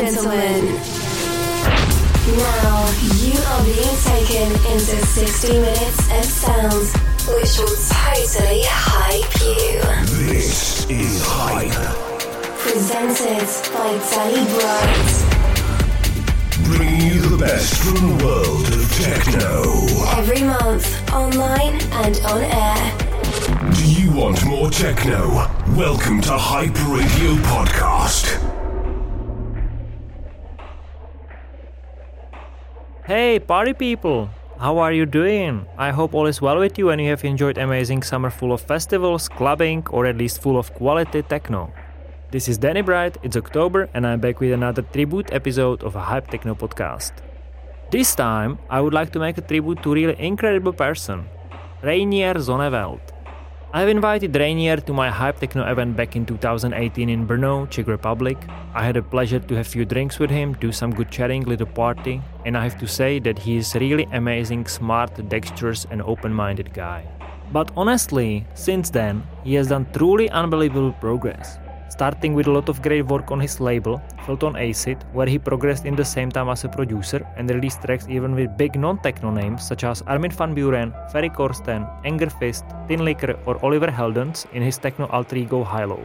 gentlemen, now you are being taken into 60 minutes of sounds which will totally hype you. This is Hype. Presented by Danny Bright. Bringing you the best from the world of techno. Every month, online and on air. Do you want more techno? Welcome to Hype Radio Podcast. Hey, party people! How are you doing? I hope all is well with you and you have enjoyed amazing summer full of festivals, clubbing, or at least full of quality techno. This is Danny Bright, it's October, and I'm back with another tribute episode of a Hype Techno podcast. This time, I would like to make a tribute to a really incredible person, Reinier Zonneveld. I've invited Reinier to my Hype Techno event back in 2018 in Brno, Czech Republic. I had a pleasure to have a few drinks with him, do some good chatting, little party, and I have to say that he is really amazing, smart, dexterous, and open-minded guy. But honestly, since then, he has done truly unbelievable progress starting with a lot of great work on his label, Filth on Acid, where he progressed in the same time as a producer and released tracks even with big non-techno names such as Armin van Buuren, Ferry Corsten, Angerfist, Tinlicker or Oliver Heldens in his techno alter ego Hilo.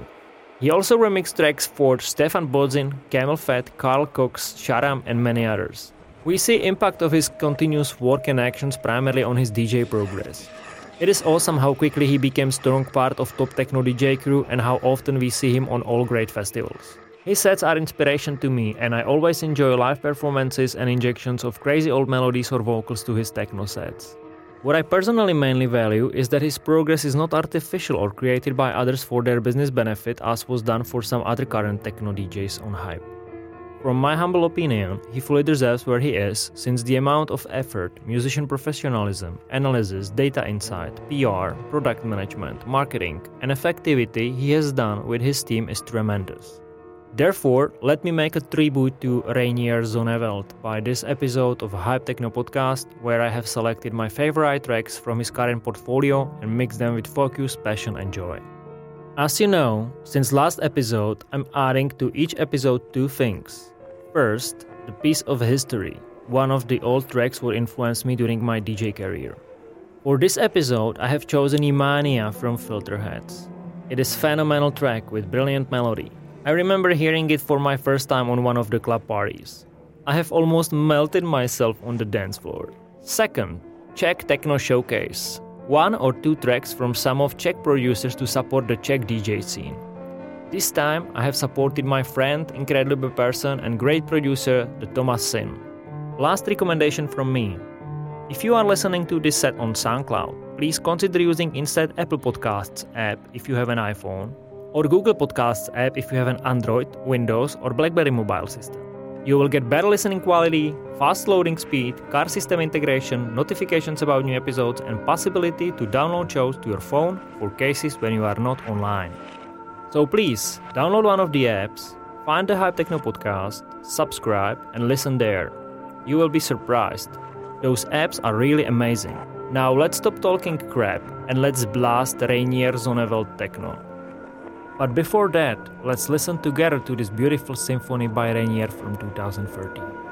He also remixed tracks for Stephan Bodzin, Camelphat, Carl Cox, Sharam and many others. We see impact of his continuous work and actions primarily on his DJ progress. It is awesome how quickly he became strong part of top techno DJ crew and how often we see him on all great festivals. His sets are inspiration to me and I always enjoy live performances and injections of crazy old melodies or vocals to his techno sets. What I personally mainly value is that his progress is not artificial or created by others for their business benefit as was done for some other current techno DJs on hype. From my humble opinion, he fully deserves where he is, since the amount of effort, musician professionalism, analysis, data insight, PR, product management, marketing, and effectivity he has done with his team is tremendous. Therefore, let me make a tribute to Reinier Zonneveld by this episode of Hype Techno Podcast, where I have selected my favorite tracks from his current portfolio and mixed them with focus, passion, and joy. As you know, since last episode, I'm adding to each episode two things First, the piece of history. One of the old tracks will influence me during my DJ career. For this episode, I have chosen Yimanya from Filterheads. It is phenomenal track with brilliant melody. I remember hearing it for my first time on one of the club parties. I have almost melted myself on the dance floor. Second, Czech Techno Showcase. One or two tracks from some of Czech producers to support the Czech DJ scene. This time, I have supported my friend, incredible person, and great producer, the Thomas Sim. Last recommendation from me. If you are listening to this set on SoundCloud, please consider using instead Apple Podcasts app if you have an iPhone, or Google Podcasts app if you have an Android, Windows, or BlackBerry mobile system. You will get better listening quality, fast loading speed, car system integration, notifications about new episodes, and possibility to download shows to your phone for cases when you are not online. So please download one of the apps, find the Hype Techno podcast, subscribe, and listen there. You will be surprised. Those apps are really amazing. Now let's stop talking crap and let's blast Reinier Zonneveld Techno. But before that, let's listen together to this beautiful symphony by Reinier from 2013.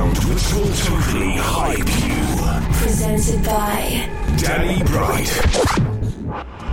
Sound which will totally hype you. Presented by Danny Bright.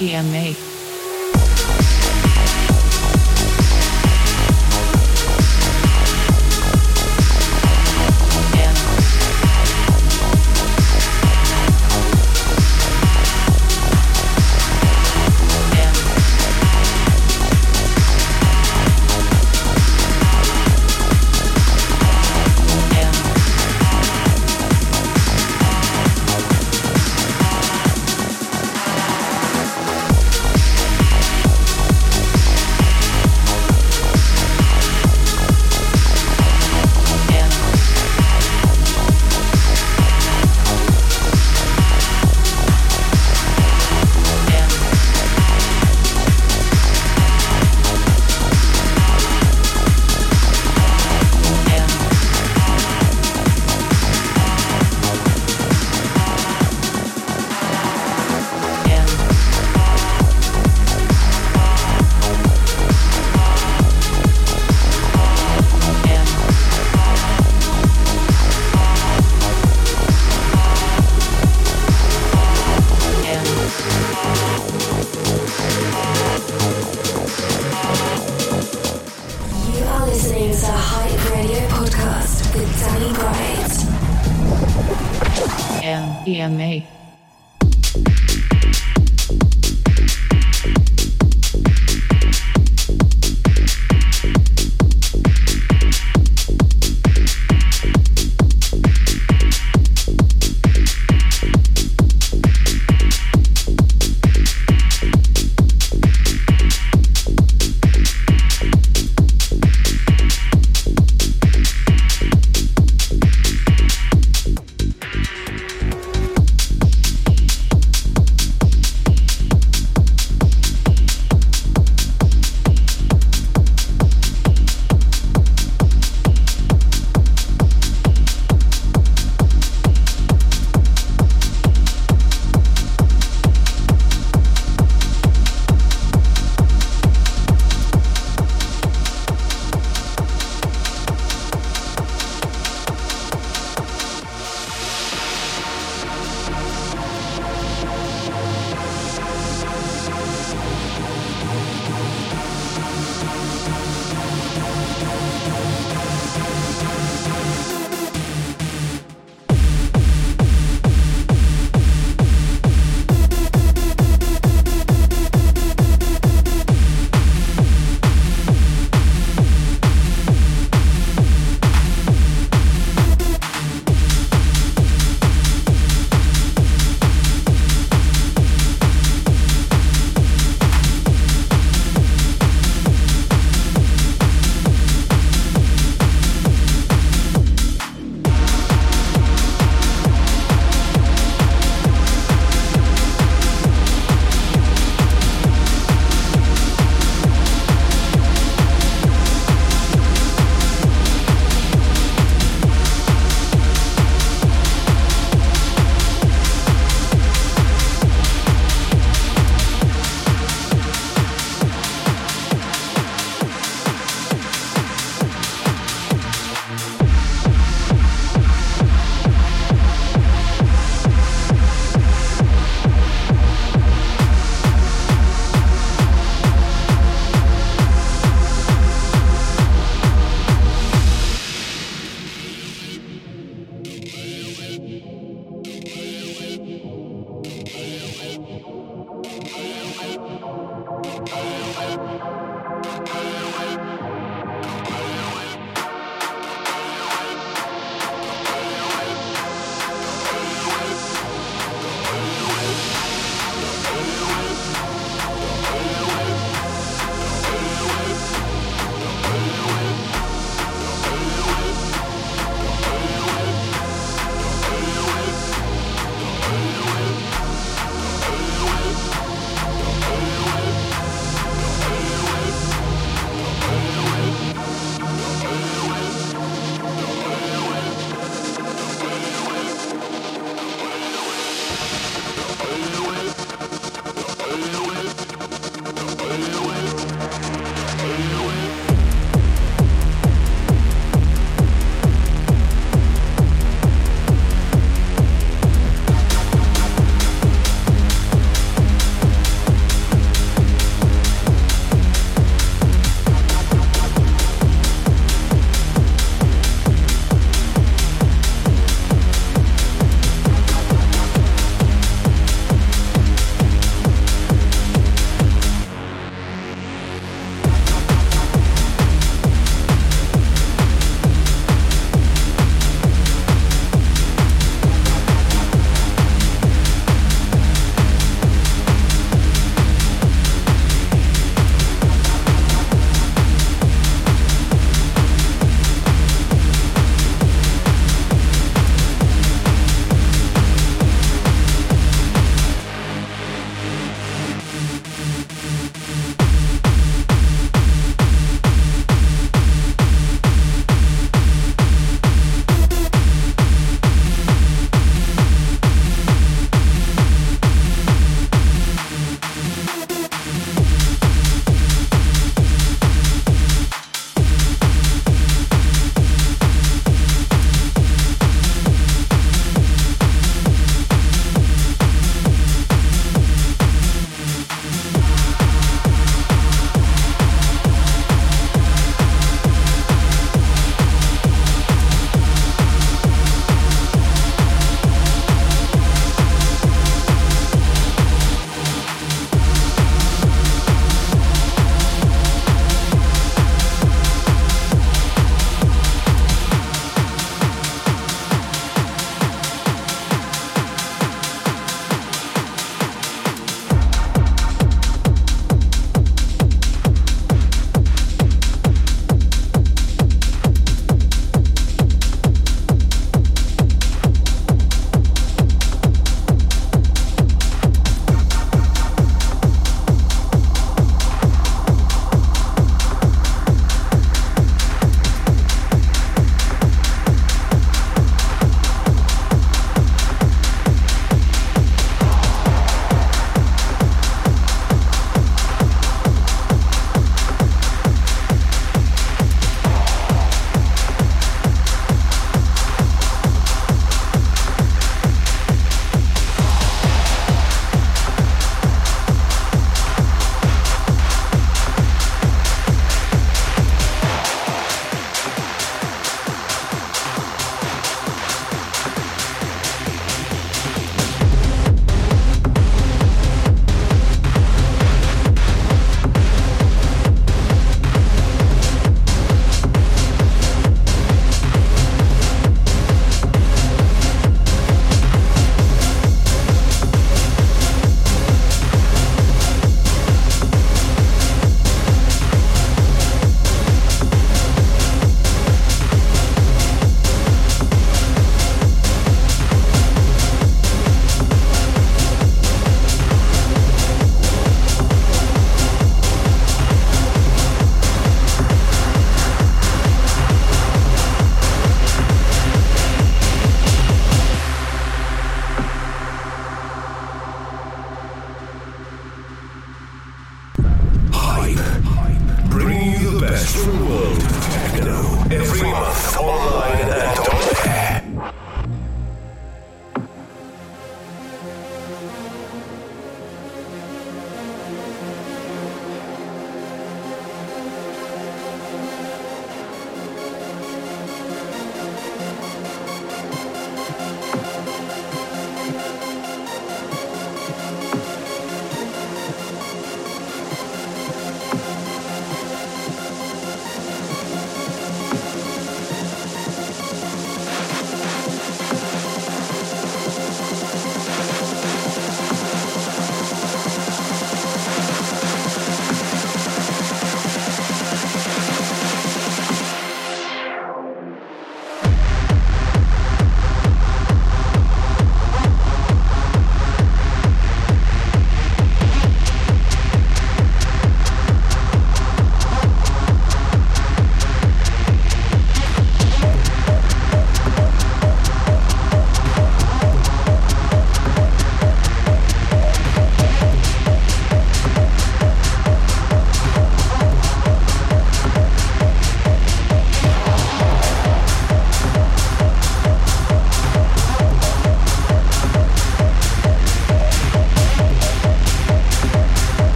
M